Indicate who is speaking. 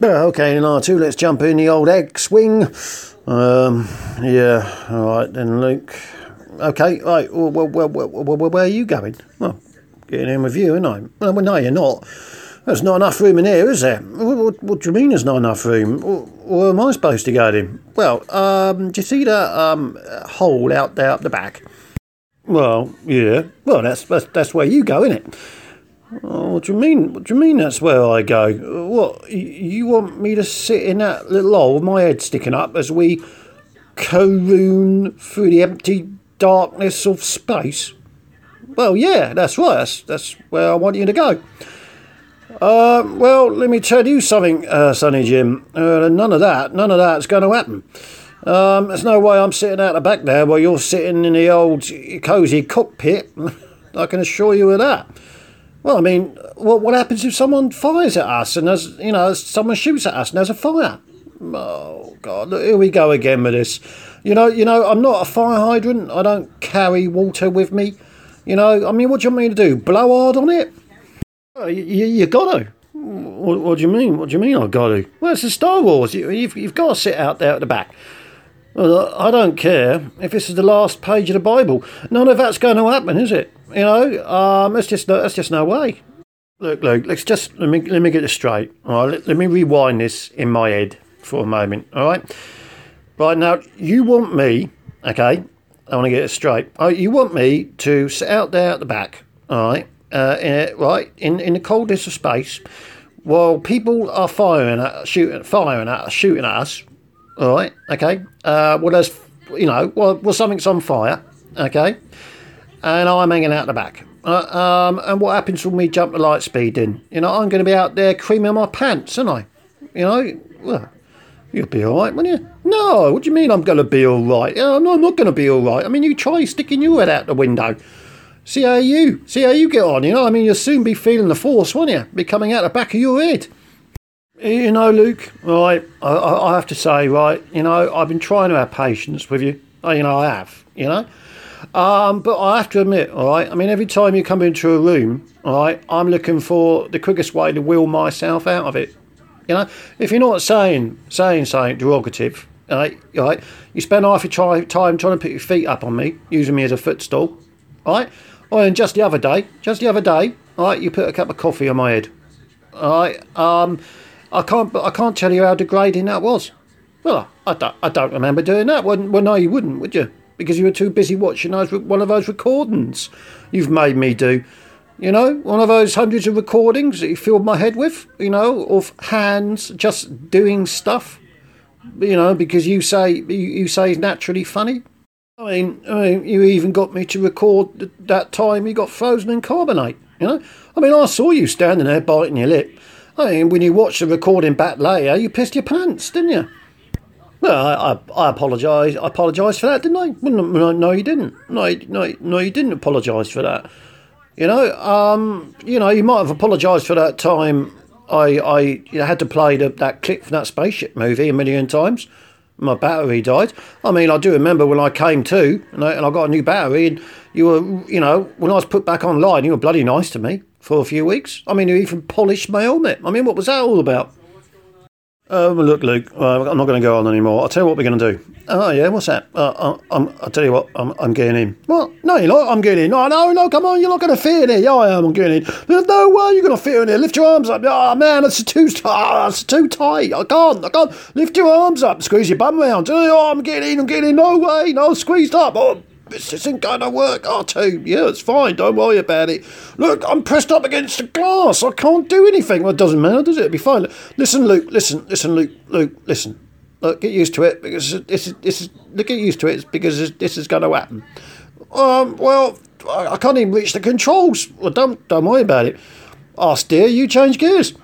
Speaker 1: Yeah, okay, in R2, let's jump in the old X-wing. Um, yeah, all right then, Luke. Okay, right, well, well, well, well, where are you going? Well, getting in with you, ain't I? Well, no, you're not. There's not enough room in here, is there? What, what, what do you mean there's not enough room? Where am I supposed to go in? Well, um, do you see that um, hole out there up the back? Well, yeah. Well, that's that's, that's where you go, isn't it? Oh, what do you mean? What do you mean that's where I go? What, you want me to sit in that little hole with my head sticking up as we caroon through the empty darkness of space? Well, yeah, that's right. That's, that's where I want you to go. Uh, well, let me tell you something, uh, Sonny Jim. Uh, none of that, none of that's going to happen. Um, there's no way I'm sitting out the back there while you're sitting in the old cosy cockpit. I can assure you of that. Well, I mean, what what happens if someone fires at us and there's you know someone shoots at us and there's a fire? Oh God, look, here we go again with this. You know, you know, I'm not a fire hydrant. I don't carry water with me. You know, I mean, what do you want me to do? Blow hard on it? Oh, you, you, you got to. What, what, do you mean? What do you mean I got to? Well, it's a Star Wars. You, you've, you've got to sit out there at the back. Well, I don't care if this is the last page of the Bible. None of that's going to happen, is it? You know, um, it's just no, that's just no way. Look, look, let's just let me let me get this straight. All right, let, let me rewind this in my head for a moment. All right, right now you want me, okay? I want to get it straight. Oh, you want me to sit out there at the back, all right? Uh, in, right in in the coldest of space, while people are firing at shooting, firing at shooting at us. All right, okay. Uh, well, there's you know, well, well, something's on fire, okay and I'm hanging out the back. Uh, um, and what happens when we jump the light speed in? You know, I'm going to be out there creaming my pants, aren't I? You know, well, you'll be all right, won't you? No, what do you mean I'm going to be all right? no, I'm not going to be all right. I mean, you try sticking your head out the window. See how you, see how you get on. You know, I mean, you'll soon be feeling the force, won't you? Be coming out the back of your head. You know, Luke, right? I, I, I have to say, right? You know, I've been trying to have patience with you. You know, I have. You know. Um, but I have to admit, all right, I mean, every time you come into a room, all right, I'm looking for the quickest way to wheel myself out of it. You know, if you're not saying saying something derogative, all right, all right, you spend half your try, time trying to put your feet up on me, using me as a footstool, all right? Oh, and just the other day, just the other day, all right, you put a cup of coffee on my head. All right, um, I can't, I can't tell you how degrading that was. Well, I don't, I don't remember doing that. Well, well, no, you wouldn't, would you? Because you were too busy watching those, one of those recordings you've made me do. You know, one of those hundreds of recordings that you filled my head with, you know, of hands just doing stuff, you know, because you say you say is naturally funny. I mean, I mean, you even got me to record that time you got frozen in carbonite. You know, I mean, I saw you standing there biting your lip. I mean, when you watched the recording back later, you pissed your pants, didn't you? Well, I, I, I apologise. I apologised for that, didn't I? No, no, you didn't. No, no, no, you didn't apologise for that. You know, um, you know, you might have apologised for that time I, I had to play the, that clip from that spaceship movie a million times. My battery died. I mean, I do remember when I came to and I, and I got a new battery, and you were, you know, when I was put back online, you were bloody nice to me for a few weeks. I mean, you even polished my helmet. I mean, what was that all about? Well, look, Luke, uh, I'm not going to go on anymore. I'll tell you what we're going to do. Oh, yeah, what's that? Uh, uh I'm, I'll tell you what, I'm, I'm getting in. What? No, you're not. I'm getting in. No, no, no, come on, you're not going to fit in here. Yeah, I am. I'm getting in. There's no way you're going to fit in here. Lift your arms up. Oh, man, that's too, oh, that's too tight. I can't, I can't. Lift your arms up. Squeeze your bum around. Oh, I'm getting in. I'm getting in. No way. No, squeezed up. Oh, this isn't going to work, R2. Yeah, it's fine. Don't worry about it. Look, I'm pressed up against the glass. I can't do anything. Well, it doesn't matter, does it? It'll be fine. Listen, Luke. Listen. Listen, Luke. Luke. Listen. Look, get used to it because this is this is. Look, get used to it because this is going to happen. Um. Well, I can't even reach the controls. Well, don't don't worry about it. I'll steer. You change gears.